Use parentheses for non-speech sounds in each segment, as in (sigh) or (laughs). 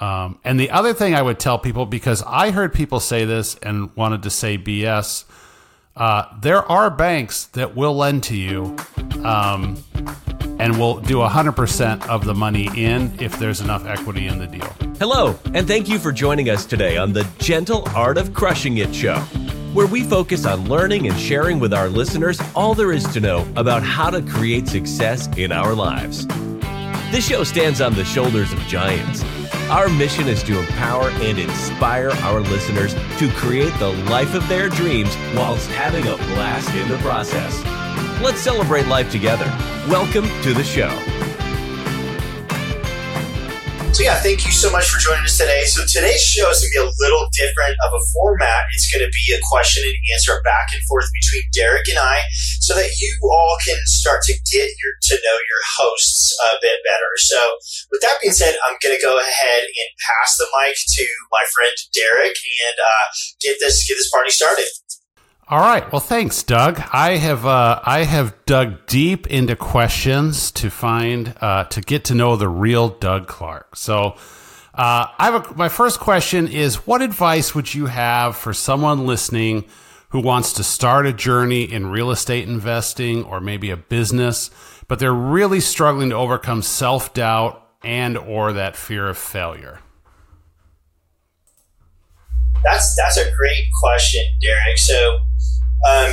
Um, and the other thing I would tell people, because I heard people say this and wanted to say BS, uh, there are banks that will lend to you um, and will do 100% of the money in if there's enough equity in the deal. Hello, and thank you for joining us today on the Gentle Art of Crushing It show, where we focus on learning and sharing with our listeners all there is to know about how to create success in our lives. This show stands on the shoulders of giants our mission is to empower and inspire our listeners to create the life of their dreams whilst having a blast in the process. Let's celebrate life together. Welcome to the show. So yeah, thank you so much for joining us today. So today's show is going to be a little different of a format. It's going to be a question and answer back and forth between Derek and I, so that you all can start to get your to know your hosts a bit better. So with that being said, I'm going to go ahead and pass the mic to my friend Derek and uh, get this get this party started. All right. Well, thanks, Doug. I have uh, I have dug deep into questions to find uh, to get to know the real Doug Clark. So, uh, I have a, my first question is: What advice would you have for someone listening who wants to start a journey in real estate investing or maybe a business, but they're really struggling to overcome self doubt and or that fear of failure? That's that's a great question, Derek. So um,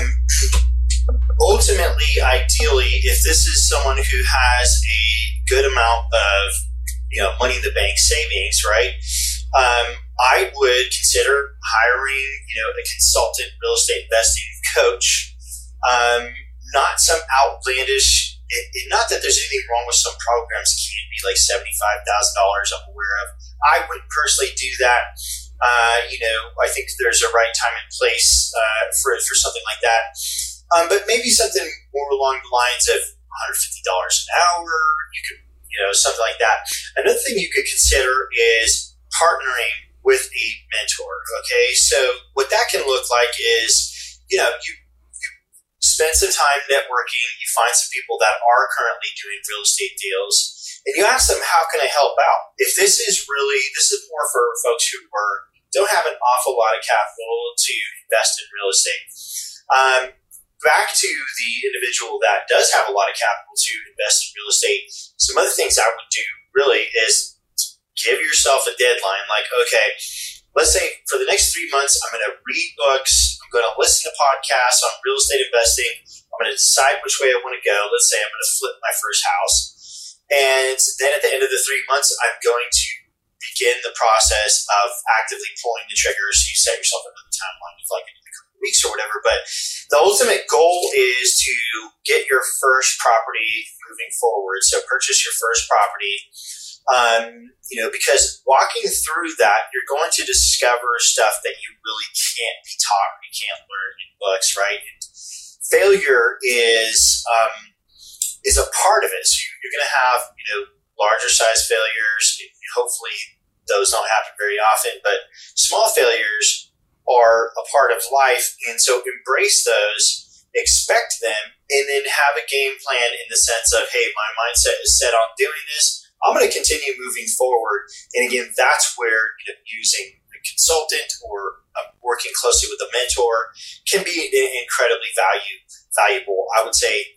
ultimately, ideally, if this is someone who has a good amount of you know money in the bank savings, right? Um, I would consider hiring you know a consultant real estate investing coach. Um, not some outlandish. It, it, not that there's anything wrong with some programs can be like seventy five thousand dollars. I'm aware of. I wouldn't personally do that. Uh, you know, I think there's a right time and place uh, for for something like that. Um, but maybe something more along the lines of $150 an hour. You could, you know, something like that. Another thing you could consider is partnering with a mentor. Okay, so what that can look like is, you know, you spend some time networking. You find some people that are currently doing real estate deals and you ask them, how can I help out? If this is really, this is more for folks who are, don't have an awful lot of capital to invest in real estate. Um, back to the individual that does have a lot of capital to invest in real estate, some other things I would do really is give yourself a deadline. Like, okay, let's say for the next three months, I'm going to read books, I'm going to listen to podcasts on real estate investing, I'm going to decide which way I want to go. Let's say I'm going to flip my first house. And then at the end of the three months, I'm going to begin the process of actively pulling the trigger. So you set yourself another timeline of like a couple of weeks or whatever. But the ultimate goal is to get your first property moving forward. So purchase your first property. Um, you know, because walking through that, you're going to discover stuff that you really can't be taught you can't learn in books, right? And failure is um, is a part of it. So you're going to have, you know, larger size failures. Hopefully, those don't happen very often, but small failures are a part of life. And so embrace those, expect them, and then have a game plan in the sense of, hey, my mindset is set on doing this. I'm going to continue moving forward. And again, that's where using a consultant or uh, working closely with a mentor can be incredibly value, valuable. I would say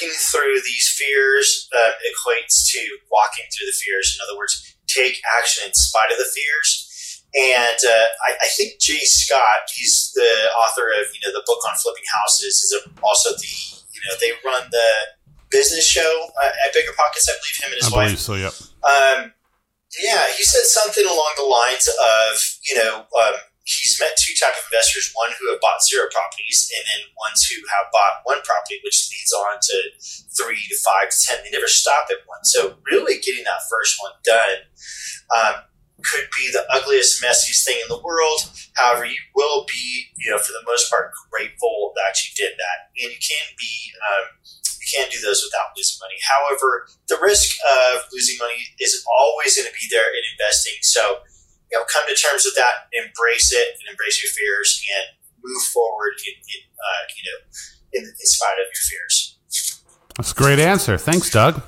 working through these fears uh, equates to walking through the fears. In other words, take action in spite of the fears. And uh, I, I, think J Scott, he's the author of you know the book on flipping houses. Is also the you know they run the business show uh, at Bigger Pockets. I believe him and his I wife. so. Yep. Um, yeah, he said something along the lines of you know um, he's met two type of investors: one who have bought zero properties, and then ones who have bought one property, which leads on to three to five to ten. They never stop at one. So really, getting that first one done um, could be the ugliest, messiest thing in the world. However, you will be, you know, for the most part, grateful that you did that, and you can be. Um, you can't do those without losing money. However, the risk of losing money is always going to be there in investing. So you know, come to terms with that, embrace it, and embrace your fears, and move forward. In, in uh, you know, in, in spite of your fears. That's a great answer. Thanks, Doug.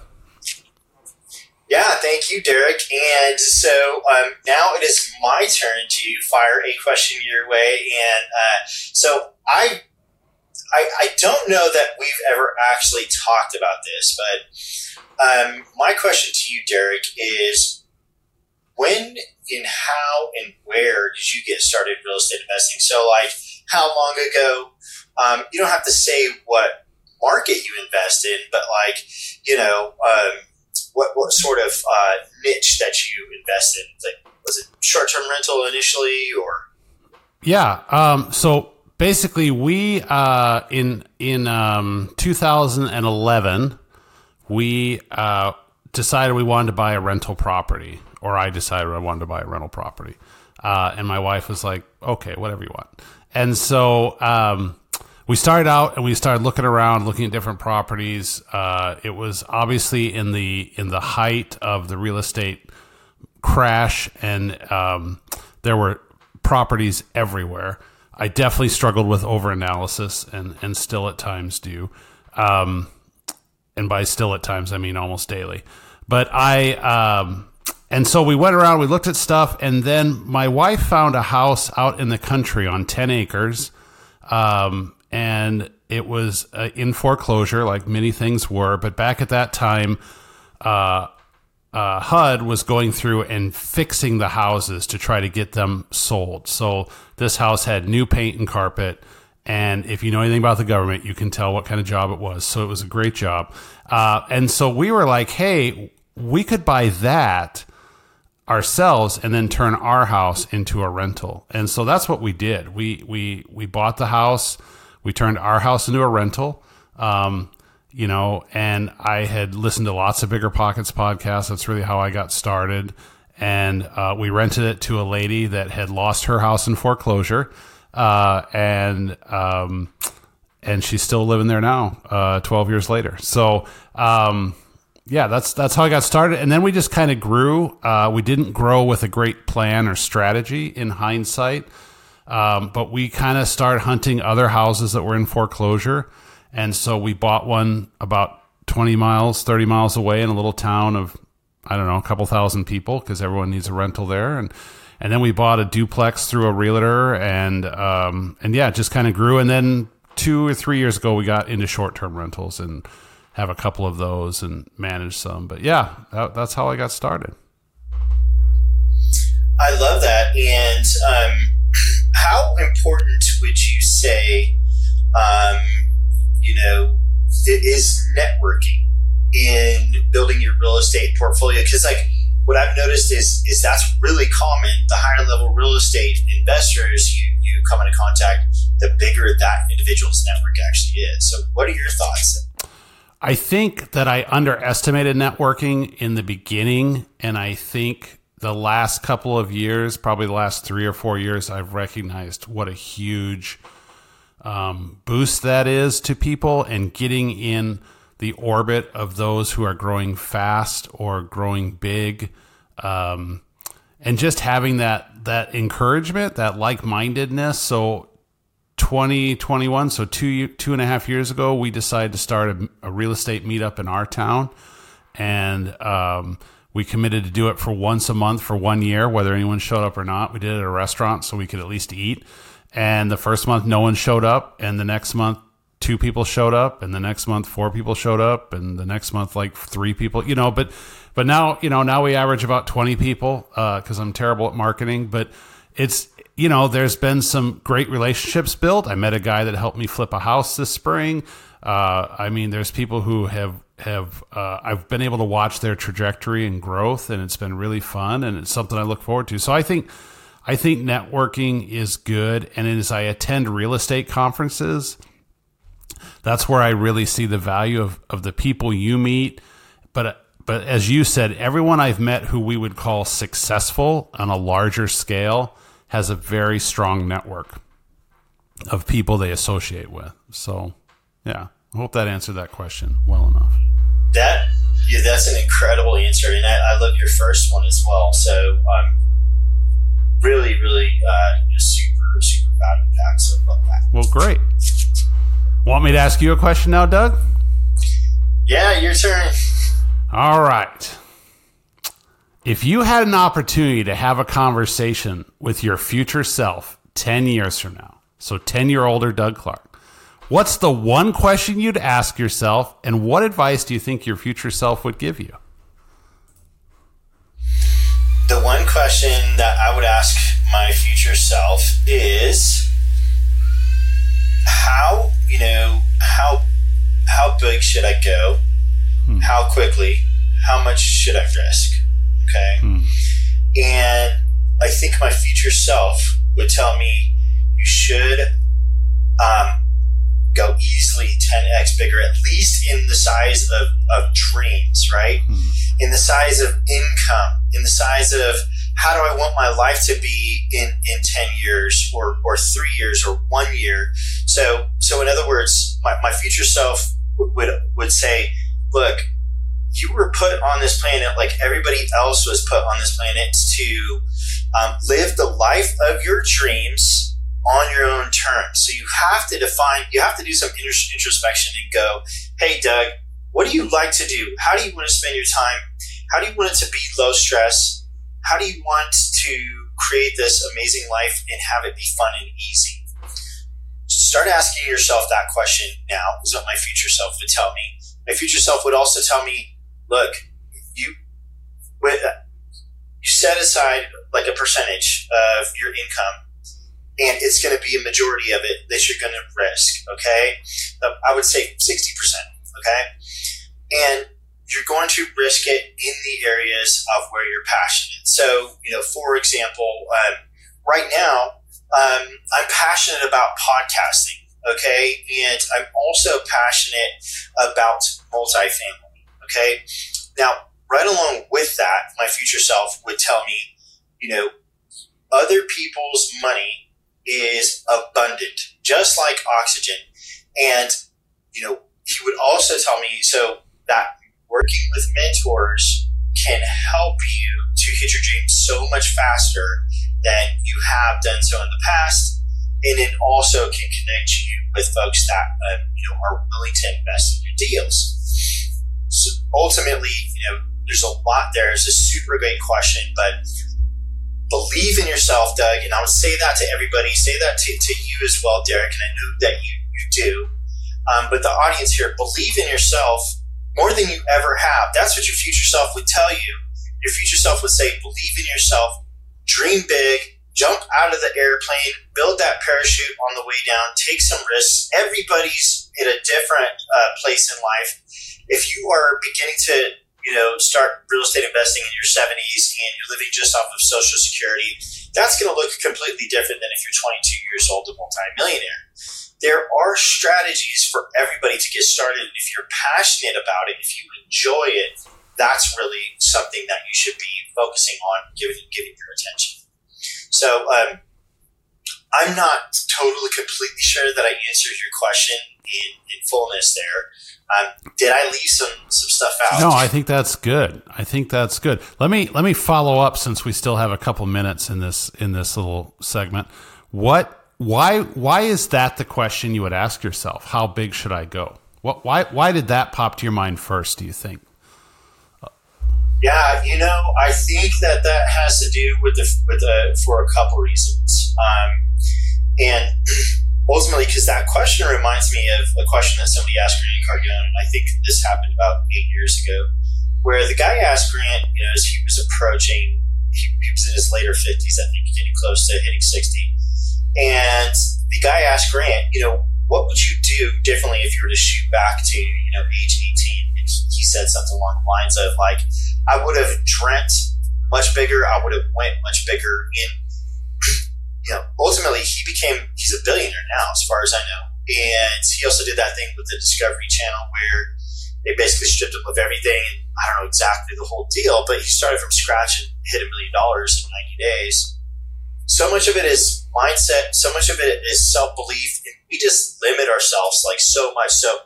Yeah, thank you, Derek. And so um, now it is my turn to fire a question your way. And uh, so I, I, I don't know that we've ever actually talked about this, but um, my question to you, Derek, is when and how and where did you get started real estate investing? So, like, how long ago? Um, you don't have to say what market you invest in, but like, you know, um, what what sort of uh, niche that you invest in? Like, was it short term rental initially, or? Yeah. Um, so basically, we uh, in in um, 2011 we uh, decided we wanted to buy a rental property, or I decided I wanted to buy a rental property, uh, and my wife was like, "Okay, whatever you want." And so um, we started out and we started looking around, looking at different properties. Uh, it was obviously in the in the height of the real estate crash, and um, there were properties everywhere. I definitely struggled with overanalysis, and and still at times do. Um, and by still at times, I mean almost daily. But I, um, and so we went around, we looked at stuff, and then my wife found a house out in the country on 10 acres. Um, and it was uh, in foreclosure, like many things were. But back at that time, uh, uh, HUD was going through and fixing the houses to try to get them sold. So this house had new paint and carpet. And if you know anything about the government, you can tell what kind of job it was. So it was a great job. Uh, and so we were like, hey, we could buy that ourselves and then turn our house into a rental. And so that's what we did. We we we bought the house we turned our house into a rental. Um, you know, and I had listened to lots of Bigger Pockets podcasts. That's really how I got started. And uh, we rented it to a lady that had lost her house in foreclosure, uh, and um, and she's still living there now, uh, twelve years later. So um, yeah, that's that's how I got started. And then we just kind of grew. Uh, we didn't grow with a great plan or strategy in hindsight. Um, but we kind of started hunting other houses that were in foreclosure. And so we bought one about 20 miles, 30 miles away in a little town of, I don't know, a couple thousand people because everyone needs a rental there. And, and then we bought a duplex through a realtor and, um, and yeah, it just kind of grew. And then two or three years ago, we got into short term rentals and have a couple of those and manage some. But yeah, that, that's how I got started. I love that. And, um, (clears throat) how important would you say, um, you know, is networking in building your real estate portfolio? Because like what I've noticed is is that's really common. The higher level real estate investors you you come into contact, the bigger that individual's network actually is. So, what are your thoughts? I think that I underestimated networking in the beginning, and I think the last couple of years, probably the last three or four years, I've recognized what a huge um, boost that is to people and getting in the orbit of those who are growing fast or growing big. Um, and just having that that encouragement, that like mindedness. So 2021, so two two and a half years ago, we decided to start a, a real estate meetup in our town, and um, we committed to do it for once a month for one year, whether anyone showed up or not. We did it at a restaurant so we could at least eat. And the first month, no one showed up. And the next month, two people showed up. And the next month, four people showed up. And the next month, like three people, you know. But, but now, you know, now we average about 20 people because uh, I'm terrible at marketing. But it's, you know, there's been some great relationships built. I met a guy that helped me flip a house this spring. Uh, I mean, there's people who have have uh, I've been able to watch their trajectory and growth, and it's been really fun, and it's something I look forward to. So I think I think networking is good, and as I attend real estate conferences, that's where I really see the value of of the people you meet. But but as you said, everyone I've met who we would call successful on a larger scale has a very strong network of people they associate with. So yeah. I hope that answered that question well enough. That yeah, that's an incredible answer, and I, I love your first one as well. So I'm um, really, really uh, super, super value packed. So love that. Well, great. Want me to ask you a question now, Doug? Yeah, your turn. All right. If you had an opportunity to have a conversation with your future self 10 years from now, so 10 year older Doug Clark, what's the one question you'd ask yourself, and what advice do you think your future self would give you? The one question that I would ask my future self is how, you know, how how big should I go? Hmm. How quickly? How much should I risk? Okay. Hmm. And I think my future self would tell me you should um, go easily 10x bigger, at least in the size of, of dreams, right? Hmm. In the size of income, in the size of how do I want my life to be in, in 10 years or, or three years or one year? So, so in other words, my, my future self would, would, would say, look, you were put on this planet like everybody else was put on this planet to um, live the life of your dreams on your own terms. So you have to define, you have to do some introspection and go, hey, Doug, what do you like to do? How do you want to spend your time? How do you want it to be low stress? How do you want to create this amazing life and have it be fun and easy? Start asking yourself that question now, is what my future self would tell me. My future self would also tell me, look, you with you set aside like a percentage of your income and it's going to be a majority of it that you're going to risk okay? I would say 60% okay? And you're going to risk it in the areas of where you're passionate. So you know for example um, right now um, i'm passionate about podcasting okay? And i'm also passionate about multifamily Okay. Now, right along with that, my future self would tell me, you know, other people's money is abundant, just like oxygen. And, you know, he would also tell me so that working with mentors can help you to hit your dreams so much faster than you have done so in the past. And it also can connect you with folks that, um, you know, are willing to invest in your deals. Ultimately, you know, there's a lot there. It's a super great question, but believe in yourself, Doug. And I would say that to everybody. Say that to, to you as well, Derek. And I know that you, you do. Um, but the audience here, believe in yourself more than you ever have. That's what your future self would tell you. Your future self would say, believe in yourself, dream big, jump out of the airplane, build that parachute on the way down, take some risks. Everybody's in a different uh, place in life if you are beginning to you know start real estate investing in your 70s and you're living just off of social security that's going to look completely different than if you're 22 years old and multimillionaire. There are strategies for everybody to get started if you're passionate about it if you enjoy it that's really something that you should be focusing on giving giving your attention. So um, i'm not totally completely sure that i answered your question in, in fullness there um, did I leave some some stuff out? No, I think that's good. I think that's good. Let me let me follow up since we still have a couple minutes in this in this little segment. What why why is that the question you would ask yourself? How big should I go? What why why did that pop to your mind first? Do you think? Yeah, you know, I think that that has to do with the with the for a couple reasons, um, and (clears throat) ultimately, because that question reminds me of a question that somebody asked Grant Cardone, and I think this happened about eight years ago, where the guy asked Grant, you know, as he was approaching, he, he was in his later 50s, I think, getting close to hitting 60. And the guy asked Grant, you know, what would you do differently if you were to shoot back to, you know, age 18? And he said something along the lines of, like, I would have dreamt much bigger, I would have went much bigger in you know, ultimately he became he's a billionaire now, as far as I know. And he also did that thing with the Discovery Channel where they basically stripped him of everything. I don't know exactly the whole deal, but he started from scratch and hit a million dollars in 90 days. So much of it is mindset. So much of it is self belief. We just limit ourselves like so much. So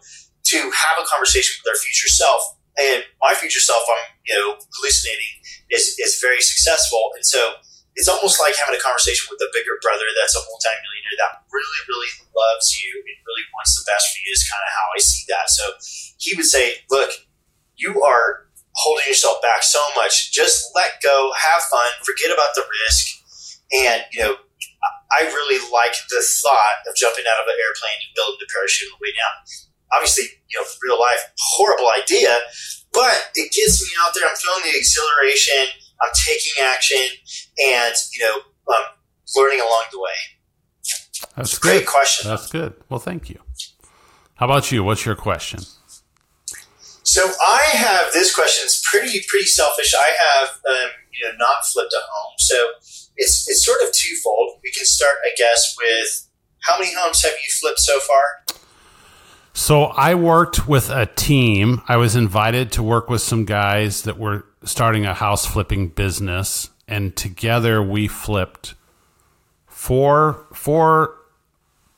to have a conversation with our future self, and my future self, I'm you know hallucinating, is is very successful. And so it's almost like having a conversation with a bigger brother that's a multimillionaire that really, really loves you and really wants the best for you is kind of how I see that. So he would say, look, you are holding yourself back so much. Just let go, have fun, forget about the risk, and you know. I really like the thought of jumping out of an airplane and building the parachute on the way down. Obviously, you know, real life, horrible idea, but it gets me out there. I'm feeling the exhilaration. I'm taking action, and you know, um, learning along the way. That's a great good. question. That's good. Well, thank you. How about you? What's your question? So I have this question. It's pretty pretty selfish. I have um, you know not flipped a home, so it's it's sort of twofold. We can start, I guess, with how many homes have you flipped so far? So I worked with a team. I was invited to work with some guys that were starting a house flipping business, and together we flipped four four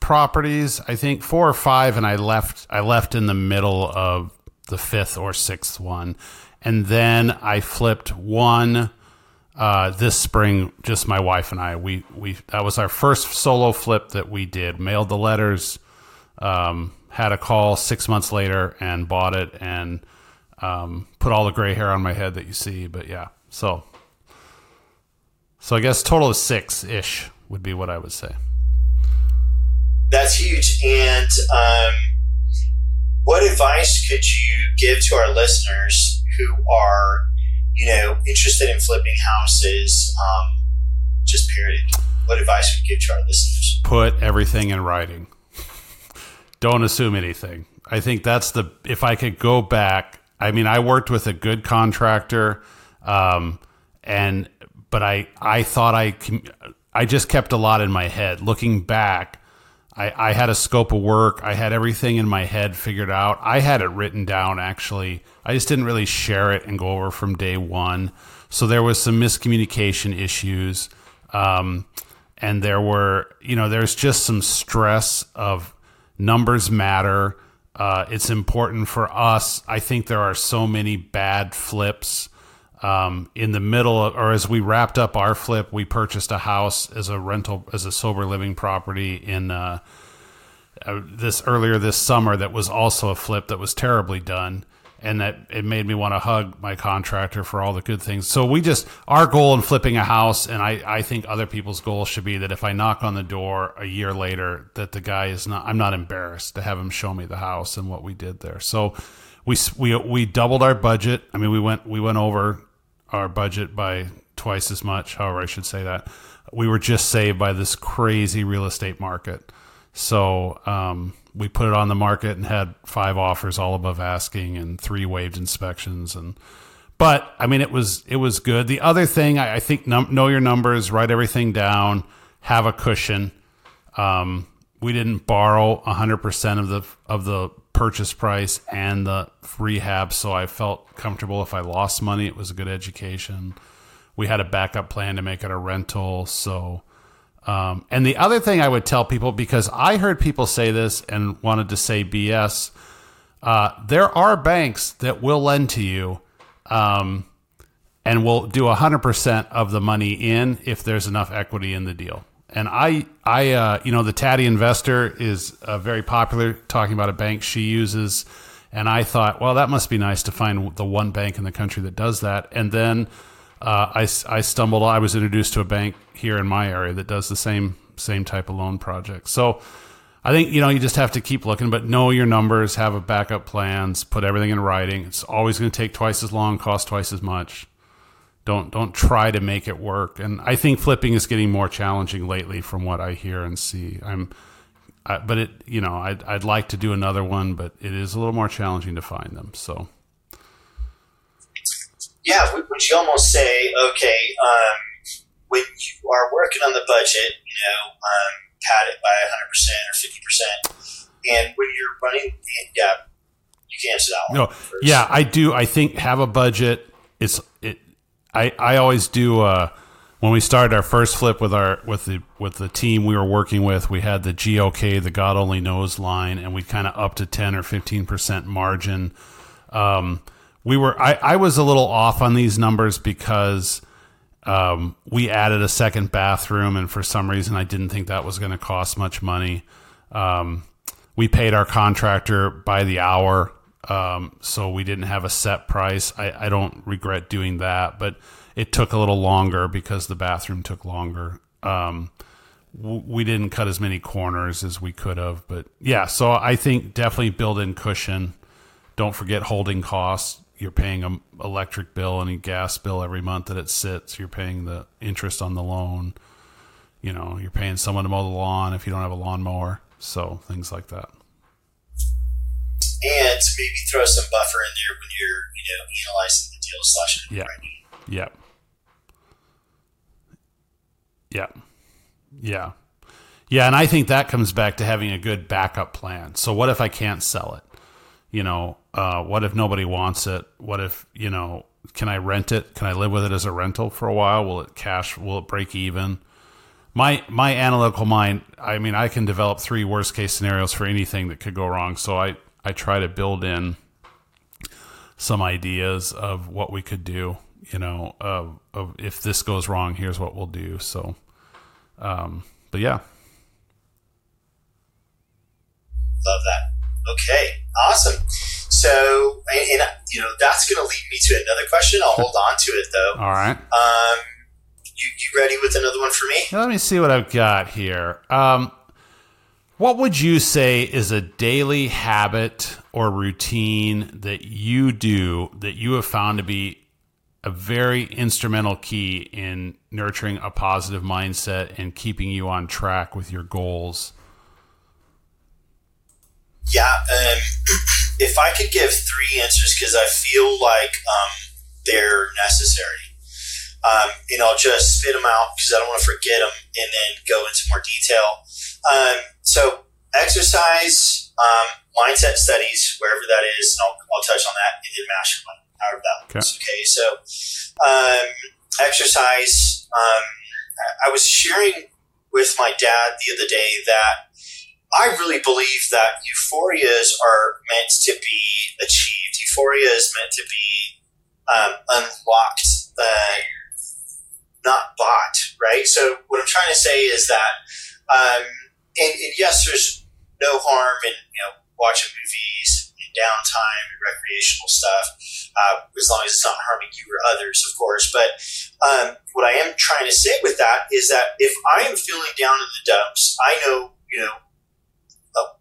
properties. I think four or five, and I left. I left in the middle of the fifth or sixth one, and then I flipped one uh, this spring. Just my wife and I. We we that was our first solo flip that we did. Mailed the letters. Um, had a call six months later and bought it and um, put all the gray hair on my head that you see. But yeah, so so I guess total of six ish would be what I would say. That's huge. And um, what advice could you give to our listeners who are, you know, interested in flipping houses? Um, just period. What advice would you give to our listeners? Put everything in writing. (laughs) Don't assume anything. I think that's the. If I could go back, I mean, I worked with a good contractor, um, and but I I thought I I just kept a lot in my head. Looking back, I, I had a scope of work. I had everything in my head figured out. I had it written down actually. I just didn't really share it and go over from day one. So there was some miscommunication issues. Um, and there were, you know, there's just some stress of numbers matter. Uh, it's important for us. I think there are so many bad flips um, in the middle of, or as we wrapped up our flip, we purchased a house as a rental, as a sober living property in uh, uh, this earlier this summer that was also a flip that was terribly done. And that it made me want to hug my contractor for all the good things. So we just, our goal in flipping a house, and I, I think other people's goal should be that if I knock on the door a year later, that the guy is not, I'm not embarrassed to have him show me the house and what we did there. So we, we, we doubled our budget. I mean, we went, we went over our budget by twice as much. However, I should say that we were just saved by this crazy real estate market. So um, we put it on the market and had five offers, all above asking, and three waived inspections. And but I mean, it was it was good. The other thing I, I think num- know your numbers, write everything down, have a cushion. Um, we didn't borrow hundred percent of the of the purchase price and the rehab, so I felt comfortable if I lost money, it was a good education. We had a backup plan to make it a rental, so. Um, and the other thing I would tell people, because I heard people say this and wanted to say BS, uh, there are banks that will lend to you um, and will do 100% of the money in if there's enough equity in the deal. And I, I, uh, you know, the Tatty Investor is uh, very popular, talking about a bank she uses. And I thought, well, that must be nice to find the one bank in the country that does that. And then uh, I, I stumbled, I was introduced to a bank here in my area that does the same same type of loan project. So I think you know you just have to keep looking, but know your numbers, have a backup plans, put everything in writing. It's always going to take twice as long, cost twice as much don't don't try to make it work. And I think flipping is getting more challenging lately, from what I hear and see. I'm, I, but it you know I'd I'd like to do another one, but it is a little more challenging to find them. So yeah, would you almost say okay um, when you are working on the budget, you know, um, pad it by hundred percent or fifty percent, and when you're running, yeah, you can answer that one. No, yeah, I do. I think have a budget. It's it I, I always do uh, when we started our first flip with our with the with the team we were working with we had the GOK the God only knows line and we kind of up to 10 or 15 percent margin um, we were I, I was a little off on these numbers because um, we added a second bathroom and for some reason I didn't think that was going to cost much money um, we paid our contractor by the hour Um, so we didn't have a set price. I, I don't regret doing that, but it took a little longer because the bathroom took longer. Um, we didn't cut as many corners as we could have, but yeah. So I think definitely build in cushion. Don't forget holding costs. You're paying an electric bill and a gas bill every month that it sits. You're paying the interest on the loan. You know, you're paying someone to mow the lawn if you don't have a lawnmower. So things like that. And maybe throw some buffer in there when you're, you know, analyzing the deal slash yeah. Yeah. Yeah. Yeah. Yeah, and I think that comes back to having a good backup plan. So what if I can't sell it? You know, uh, what if nobody wants it? What if, you know, can I rent it? Can I live with it as a rental for a while? Will it cash will it break even? My my analytical mind, I mean, I can develop three worst case scenarios for anything that could go wrong. So I I try to build in some ideas of what we could do, you know, of, of if this goes wrong, here's what we'll do. So um, but yeah. Love that. Okay, awesome. So, and, and you know, that's going to lead me to another question. I'll hold on to it though. All right. Um, you, you ready with another one for me? Let me see what I've got here. Um, what would you say is a daily habit or routine that you do that you have found to be a very instrumental key in nurturing a positive mindset and keeping you on track with your goals? Yeah, um, (clears throat) if I could give three answers, because I feel like um, they're necessary, um, and I'll just spit them out because I don't want to forget them, and then go into more detail. Um, so, exercise, um, mindset studies, wherever that is, and I'll, I'll touch on that, and then mastermind out of that. Okay. okay. So, um, exercise. Um, I was sharing with my dad the other day that I really believe that euphorias are meant to be achieved. Euphoria is meant to be um, unlocked, uh, not bought, right? So, what I'm trying to say is that, um, and, and yes, there's no harm in you know watching movies in downtime and recreational stuff uh, as long as it's not harming you or others, of course. But um, what I am trying to say with that is that if I am feeling down in the dumps, I know, you know,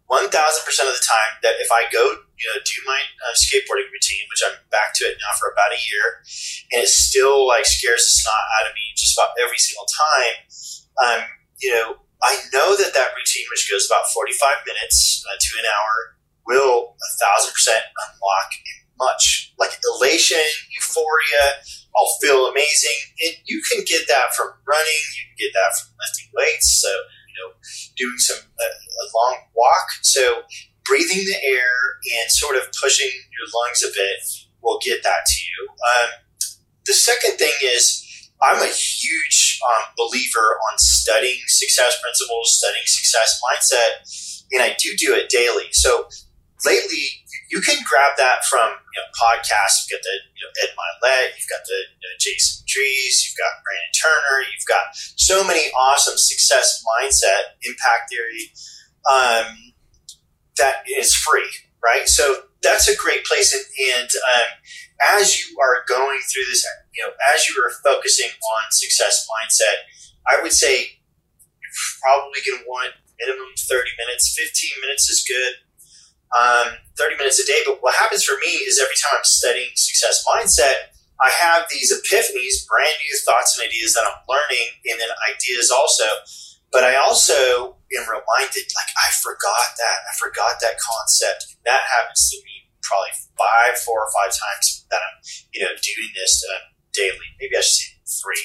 one thousand percent of the time that if I go, you know, do my uh, skateboarding routine, which I'm back to it now for about a year, and it still like scares the snot out of me just about every single time. Um, you know, I know that that routine, which goes about forty-five minutes uh, to an hour, will a thousand percent unlock much like elation, euphoria. I'll feel amazing. And you can get that from running. You can get that from lifting weights. So, know, doing some a, a long walk. So, breathing the air and sort of pushing your lungs a bit will get that to you. Um, the second thing is, I'm a huge um, believer on studying success principles, studying success mindset, and I do do it daily. So lately, you can grab that from you know podcasts. You've got the you know, Ed Mylett, you've got the you know, Jason Trees, you've got Turner, you've got so many awesome success mindset impact theory um, that is free, right? So that's a great place. And, and um, as you are going through this, you know, as you are focusing on success mindset, I would say you're probably going to want minimum 30 minutes, 15 minutes is good um, 30 minutes a day. But what happens for me is every time I'm studying success mindset, I have these epiphanies, brand new thoughts and ideas that I'm learning, and then ideas also. But I also am reminded, like, I forgot that. I forgot that concept. And That happens to me probably five, four or five times that I'm, you know, doing this uh, daily. Maybe I should say three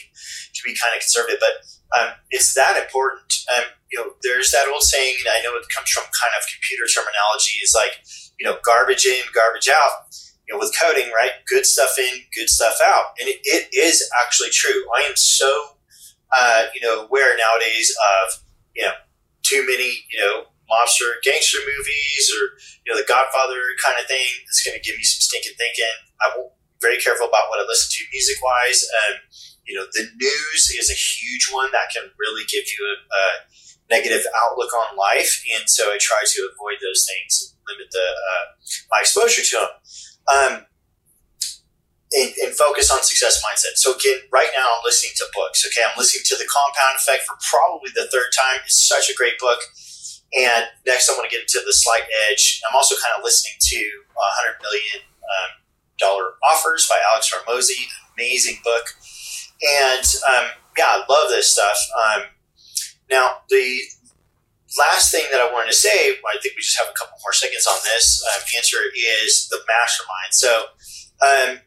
to be kind of conservative, but um, it's that important. Um, you know, there's that old saying, I know it comes from kind of computer terminology, is like, you know, garbage in, garbage out. Know, with coding, right? Good stuff in, good stuff out. And it, it is actually true. I am so, uh, you know, aware nowadays of, you know, too many, you know, mobster gangster movies or, you know, the Godfather kind of thing that's going to give me some stinking thinking. I'm very careful about what I listen to music wise. Um, you know, the news is a huge one that can really give you a, a negative outlook on life, and so I try to avoid those things and limit the uh, my exposure to them. Um, and, and, focus on success mindset. So again, right now I'm listening to books. Okay, I'm listening to the Compound Effect for probably the third time. It's such a great book. And next, I want to get into the Slight Edge. I'm also kind of listening to 100 million um, dollar offers by Alex Hormozi. Amazing book. And um, yeah, I love this stuff. Um, now, the last thing that I wanted to say, I think we just have a couple more seconds on this uh, answer, is the mastermind. So, um,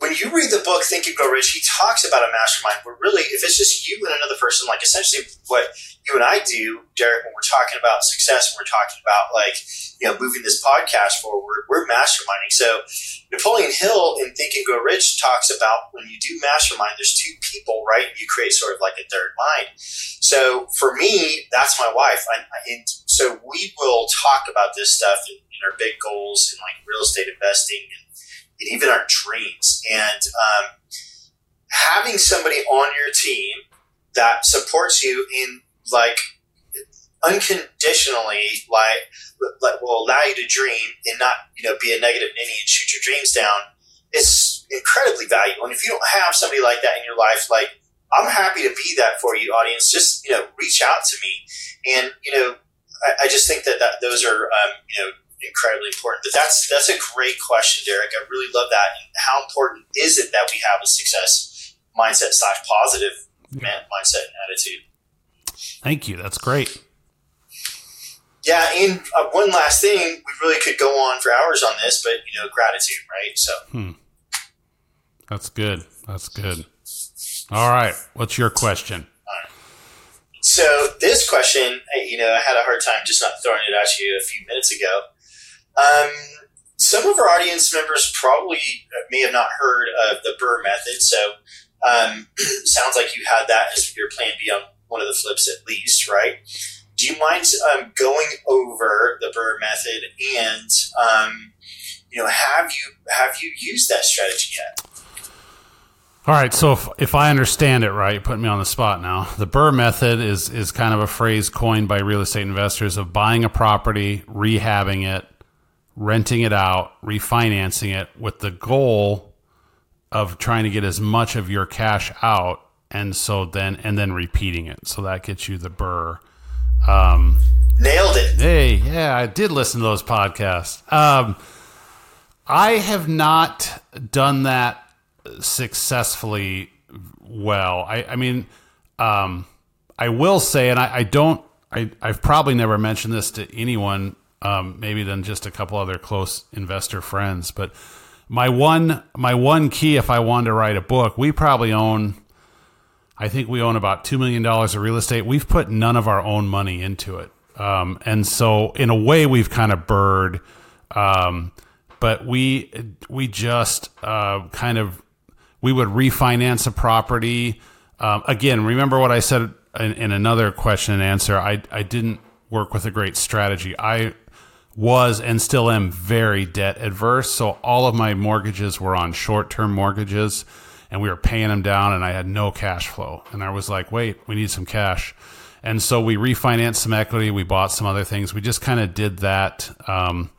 when you read the book Think and Grow Rich, he talks about a mastermind where really, if it's just you and another person, like essentially what you and I do, Derek, when we're talking about success, when we're talking about like, you know, moving this podcast forward, we're masterminding. So Napoleon Hill in Think and Grow Rich talks about when you do mastermind, there's two people, right? You create sort of like a third mind. So for me, that's my wife. I, and so we will talk about this stuff in our big goals and like real estate investing and and even our dreams. And um, having somebody on your team that supports you in like unconditionally, like, like will allow you to dream and not you know be a negative ninny and shoot your dreams down is incredibly valuable. And if you don't have somebody like that in your life, like I'm happy to be that for you, audience. Just you know, reach out to me, and you know, I, just think that, that those are um, you know incredibly important. But that's that's a great question, Derek. I really love that. And how important is it that we have a success mindset slash positive yeah. mindset and attitude? Thank you. That's great. Yeah, and uh, one last thing, we really could go on for hours on this, but you know, gratitude, right? So. Hmm. That's good. That's good. All right. What's your question? So this question, you know, I had a hard time just not throwing it at you a few minutes ago. Um, some of our audience members probably may have not heard of the BRRRR method. So, um, (clears throat) sounds like you had that as your plan B on one of the flips at least, right? Do you mind um, going over the BRRRR method and um, you know have you have you used that strategy yet? All right, so if, if I understand it right, put me on the spot now. The BRRRR method is is kind of a phrase coined by real estate investors of buying a property, rehabbing it, renting it out, refinancing it with the goal of trying to get as much of your cash out and so then and then repeating it. So that gets you the BRRRR. Um, Nailed it. Hey, yeah, I did listen to those podcasts. Um, I have not done that successfully well. I, I mean, um, I will say, and I, I don't, I, I've probably never mentioned this to anyone um, maybe than just a couple other close investor friends. But my one my one key, if I wanted to write a book, we probably own. I think we own about two million dollars of real estate. We've put none of our own money into it, um, and so in a way, we've kind of bird. Um, but we we just uh, kind of we would refinance a property. Um, again, remember what I said in, in, another question and answer. I I didn't work with a great strategy. I was and still am very debt adverse. So all of my mortgages were on short term mortgages and we were paying them down and I had no cash flow. And I was like, wait, we need some cash. And so we refinanced some equity. We bought some other things. We just kind of did that um,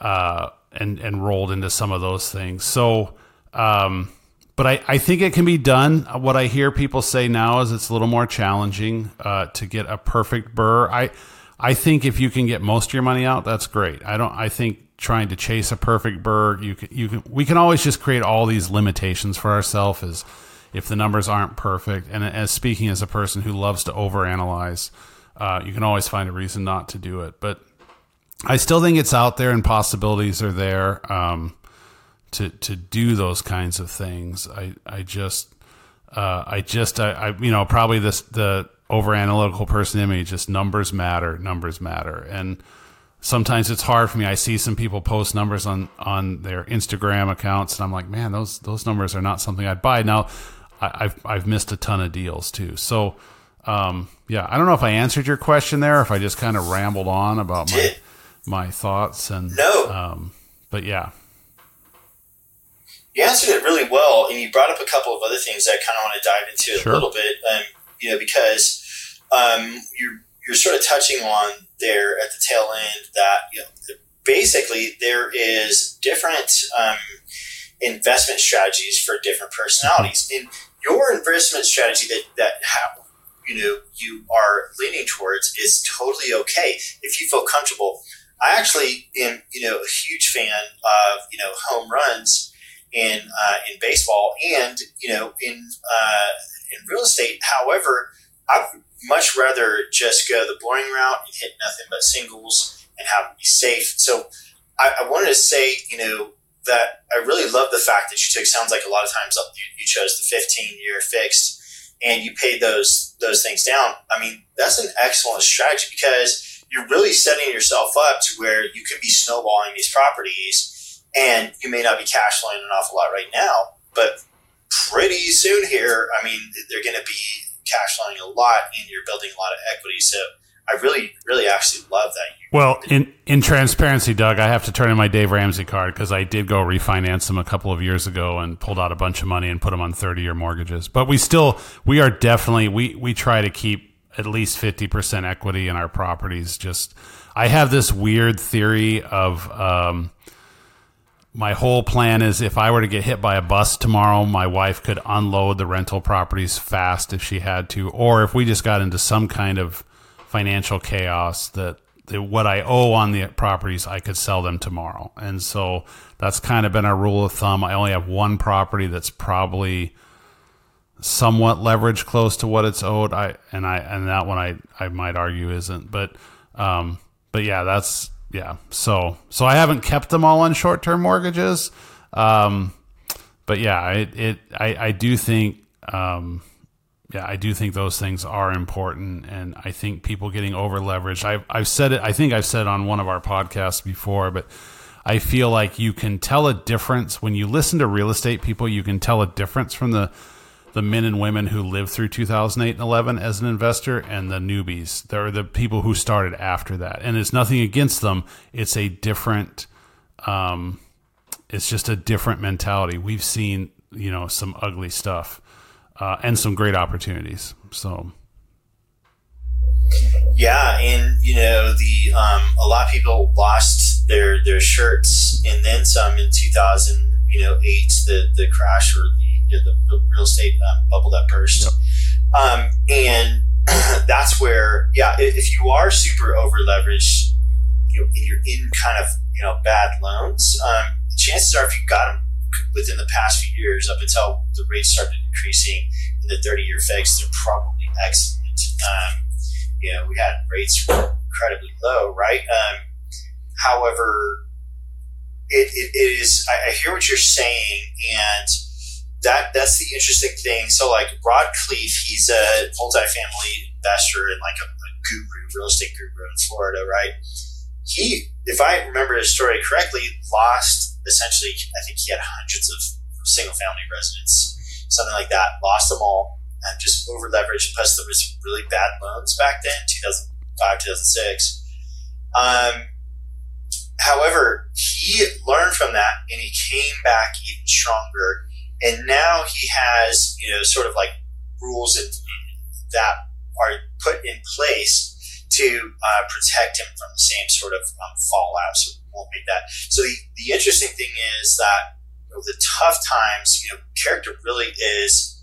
uh, and, and rolled into some of those things. So, um, but I, I think it can be done. What I hear people say now is it's a little more challenging uh, to get a perfect BRRRR. I, I think if you can get most of your money out, that's great. I don't. I think trying to chase a perfect BRRRR, you can, you can. We can always just create all these limitations for ourselves as if the numbers aren't perfect. And as speaking as a person who loves to overanalyze, uh, you can always find a reason not to do it. But I still think it's out there, and possibilities are there um, to to do those kinds of things. I I just uh, I just I, I you know probably this the over analytical person in me, just numbers matter, numbers matter. And sometimes it's hard for me. I see some people post numbers on, on their Instagram accounts and I'm like, man, those, those numbers are not something I'd buy. Now I, have I've missed a ton of deals too. So, um, yeah, I don't know if I answered your question there, if I just kind of rambled on about my, (laughs) my thoughts and, no, um, but yeah. You answered it really well, and you brought up a couple of other things that I kind of want to dive into sure. a little bit. Um, you know, because um, you're you're sort of touching on there at the tail end that you know, basically there is different um, investment strategies for different personalities. And your investment strategy that that you know you are leaning towards is totally okay if you feel comfortable. I actually am you know a huge fan of you know home runs in uh, in baseball and you know in uh, in real estate. However, I'd much rather just go the boring route and hit nothing but singles and have it be safe. So I, I wanted to say, you know, that I really love the fact that you took. Sounds like a lot of times you, you chose the 15 year fixed and you paid those those things down. I mean, that's an excellent strategy because you're really setting yourself up to where you can be snowballing these properties, and you may not be cash flowing an awful lot right now, but pretty soon here, I mean, they're going to be cash flowing a lot, and you're building a lot of equity. So I really, really actually love that. Well, in in transparency, Doug, I have to turn in my Dave Ramsey card because I did go refinance them a couple of years ago and pulled out a bunch of money and put them on thirty year mortgages. But we still, we are definitely we we try to keep at least fifty percent equity in our properties. Just, I have this weird theory of. Um, my whole plan is if I were to get hit by a bus tomorrow, my wife could unload the rental properties fast if she had to, or if we just got into some kind of financial chaos that, that what I owe on the properties, I could sell them tomorrow. And so that's kind of been our rule of thumb. I only have one property that's probably somewhat leveraged close to what it's owed. I and I and that one I I might argue isn't. But um but yeah, that's yeah. So so I haven't kept them all on short term mortgages. Um but yeah, it, it I, I do think um yeah, I do think those things are important, and I think people getting over leveraged. I've I've said it. I think I've said it on one of our podcasts before, but I feel like you can tell a difference when you listen to real estate people. You can tell a difference from the the men and women who lived through 2008 and 11 as an investor and the newbies. They're the people who started after that, and it's nothing against them. It's a different. Um, it's just a different mentality. We've seen you know some ugly stuff uh, and some great opportunities. So. Yeah, and you know the um, a lot of people lost their their shirts and then some in 2000 you know eight the the crash or the you know, the, the, real estate um, bubble that burst, yep. um, and (clears throat) that's where yeah if you are super over leveraged you know, and you're in kind of you know bad loans, um, chances are if you got them within the past few years, up until the rates started increasing in the 30 year fix, they're probably excellent. Um, you know, we had rates incredibly low, right? Um, however, it, it, it is, I, I, hear what you're saying, and that that's the interesting thing. So, like Rod Khleif, he's a multifamily investor and like a, a guru, real estate guru in Florida, right? He, if I remember his story correctly, lost essentially, I think he had hundreds of single family residents, something like that, lost them all and just over leveraged. Plus, there was really bad loans back then, 2005, 2006. Um, however, he learned from that and he came back even stronger. And now he has, you know, sort of like rules that, that are put in place to uh, protect him from the same sort of um, fallout. So we won't make that. So the, the interesting thing is that you know, the tough times, you know, character really is,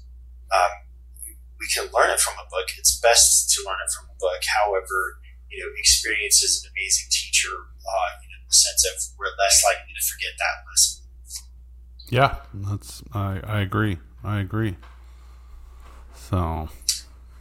um, we can learn it from a book. It's best to learn it from a book. However, you know, experience is an amazing teacher uh, in the sense of we're less likely to forget that lesson. Yeah, that's I, I agree. I agree. So,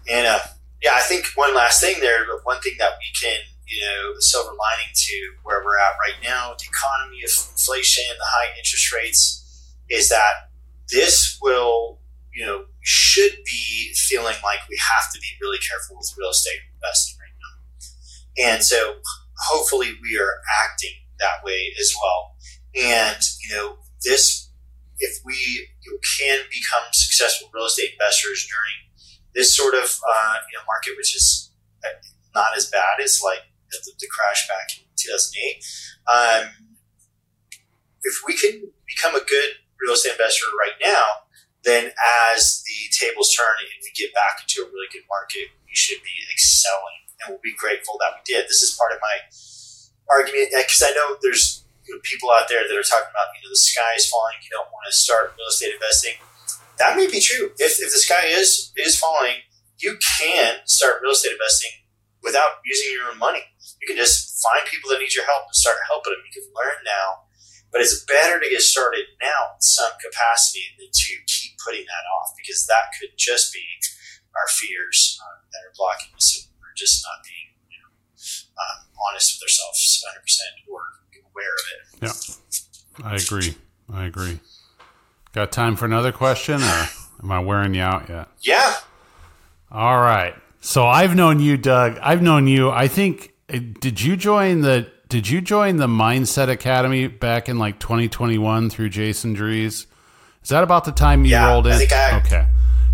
and uh, yeah, I think one last thing there, but one thing that we can you know, the silver lining to where we're at right now, the economy, of inflation, the high interest rates, is that this will, you know, should be feeling like we have to be really careful with real estate investing right now. And so hopefully we are acting that way as well. And, you know, this, if we you know, can become successful real estate investors during this sort of, uh, you know, market, which is not as bad as like the, the crash back in 2008. Um, if we can become a good real estate investor right now, then as the tables turn and we get back into a really good market, we should be excelling, and we'll be grateful that we did. This is part of my argument because I know there's people out there that are talking about you know the sky is falling, you don't want to start real estate investing. That may be true. If, if the sky is is falling, you can start real estate investing without using your own money. You can just find people that need your help and start helping them. You can learn now but it's better to get started now in some capacity than to keep putting that off because that could just be our fears uh, that are blocking us and we're just not being um, honest with ourselves 100% or aware of it. Yeah, I agree. I agree. Got time for another question or am I wearing you out yet? Yeah. All right. So I've known you, Doug. I've known you. I think, did you join the did you join the Mindset Academy back in like 2021 through Jason Drees? Is that about the time you yeah, rolled in? I think I, okay.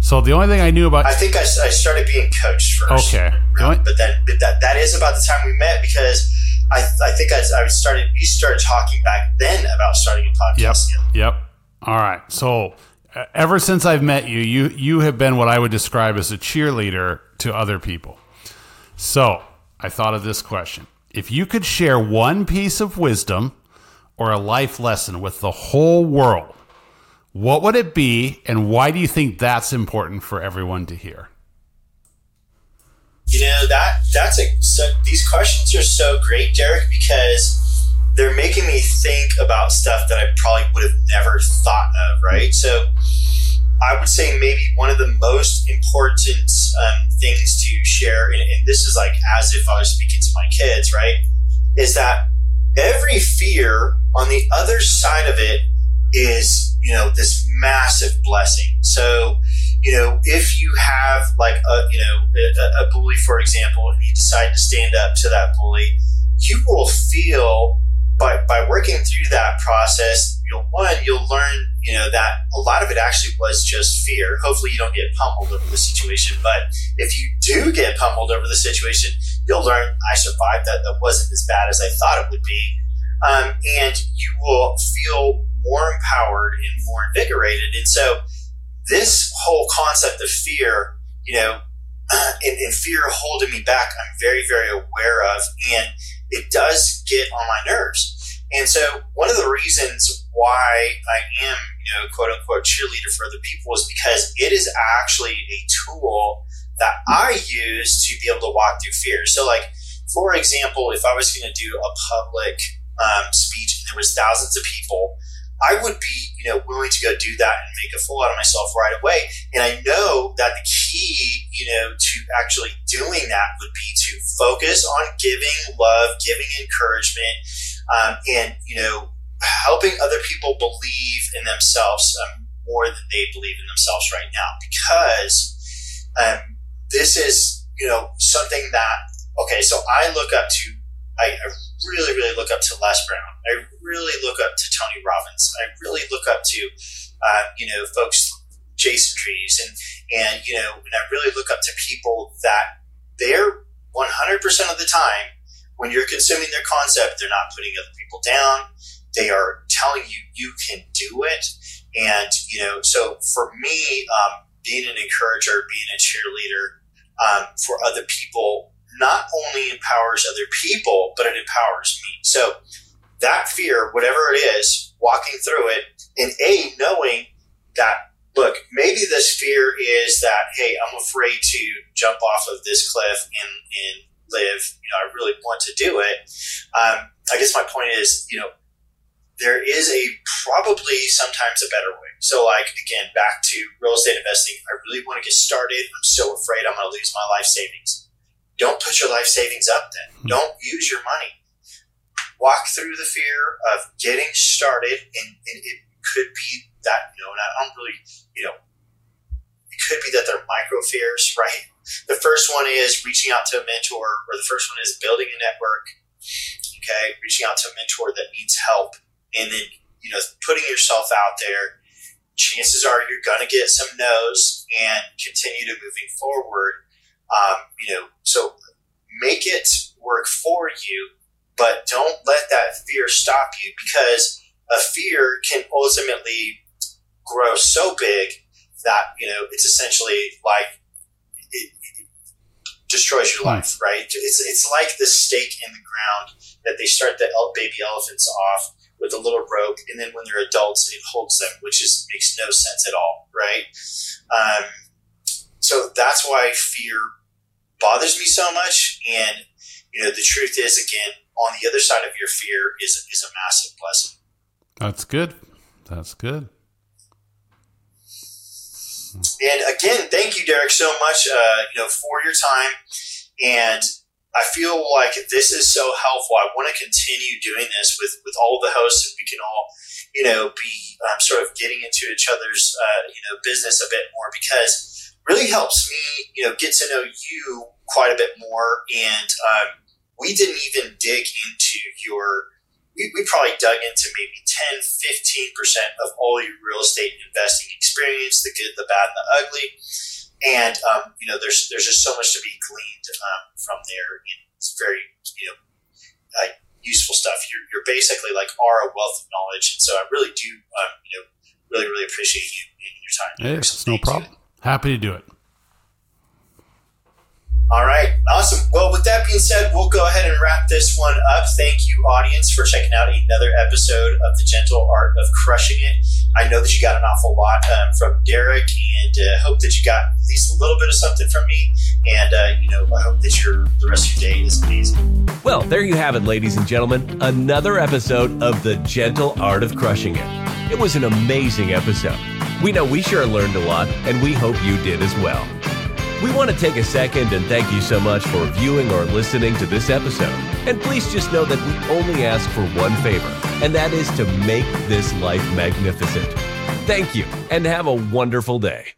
So the only thing I knew about I think I, I started being coached first. Okay. Right? But then but that that is about the time we met because I, I think I, I started we started talking back then about starting a podcast. Yep. Yep. All right. So ever since I've met you, you you have been what I would describe as a cheerleader to other people. So I thought of this question if you could share one piece of wisdom or a life lesson with the whole world, what would it be and why do you think that's important for everyone to hear? You know that that's a so these questions are so great, Derek, because they're making me think about stuff that I probably would have never thought of. Right, so I would say maybe one of the most important um, things to share, and, and this is like as if I was speaking to my kids, right? Is that every fear on the other side of it is, you know, this massive blessing. So, you know, if you have like a, you know, a, a bully, for example, and you decide to stand up to that bully, you will feel by, by working through that process, you'll one, you'll learn, you know, that a lot of it actually was just fear. Hopefully you don't get pummeled over the situation. But if you do get pummeled over the situation, you'll learn I survived that. That wasn't as bad as I thought it would be. Um, and you will feel more empowered and more invigorated. And so this whole concept of fear, you know, (clears throat) and, and fear holding me back, I'm very, very aware of. And it does get on my nerves. And so one of the reasons why I am, you know, quote unquote cheerleader for other people is because it is actually a tool that I use to be able to walk through fear. So like, for example, if I was going to do a public um, speech and there was thousands of people, I would be, you know, willing to go do that and make a fool out of myself right away. And I know that the key, you know, to actually doing that would be to focus on giving love, giving encouragement, um, and you know, helping other people believe in themselves um, more than they believe in themselves right now. Because um, this is, you know, something that okay. So I look up to I, I really, really look up to Les Brown. I really look up to Tony Robbins. I really look up to, uh, you know, folks, Jason Drees, and and you know, and I really look up to people that they're 100% of the time when you're consuming their concept, they're not putting other people down. They are telling you you can do it, and you know. So for me, um, being an encourager, being a cheerleader um, for other people not only empowers other people, but it empowers me. So that fear, whatever it is, walking through it, and A, knowing that, look, maybe this fear is that, hey, I'm afraid to jump off of this cliff and, and live. You know, I really want to do it. Um, I guess my point is, you know, there is a probably sometimes a better way. So, like, again, back to real estate investing, I really want to get started. I'm so afraid I'm going to lose my life savings don't put your life savings up then. Hmm. Don't use your money. Walk through the fear of getting started, and, and it could be that, you know, and I don't really, you know, it could be that they're micro fears, (laughs) right? The first one is reaching out to a mentor, or the first one is building a network, okay? Reaching out to a mentor that needs help, and then, you know, putting yourself out there. Chances are you're going to get some no's and continue to moving forward um, you know, so make it work for you, but don't let that fear stop you because a fear can ultimately grow so big that you know it's essentially like it, it destroys your life, right? It's it's like the stake in the ground that they start the baby elephants off with a little rope, and then when they're adults, it holds them, which is makes no sense at all, right? Um, so that's why fear bothers me so much, and you know the truth is, again, on the other side of your fear is is a massive blessing. That's good. That's good. And again, thank you, Derek, so much. Uh, you know, for your time, and I feel like this is so helpful. I want to continue doing this with with all the hosts, and we can all, you know, be um, sort of getting into each other's, uh, you know, business a bit more because really helps me, you know, get to know you quite a bit more. And um, we didn't even dig into your we, we probably dug into maybe 10, 15% of all your real estate investing experience, the good, the bad, and the ugly. And, um, you know, there's, there's just so much to be gleaned um, from there. And It's very, you know, uh, useful stuff. You're, you're basically like are a wealth of knowledge. And so I really do, um, you know, really, really appreciate you and your time. Hey, it's no problem. Happy to do it. All right, awesome. Well, with that being said, we'll go ahead and wrap this one up. Thank you, audience, for checking out another episode of The Gentle Art of Crushing It. I know that you got an awful lot um, from Derek, and uh, hope that you got at least a little bit of something from me. And uh, you know, I hope that your the rest of your day is amazing. Well, there you have it, ladies and gentlemen. Another episode of The Gentle Art of Crushing It. It was an amazing episode. We know we sure learned a lot, and we hope you did as well. We want to take a second and thank you so much for viewing or listening to this episode. And please just know that we only ask for one favor, and that is to make this life magnificent. Thank you, and have a wonderful day.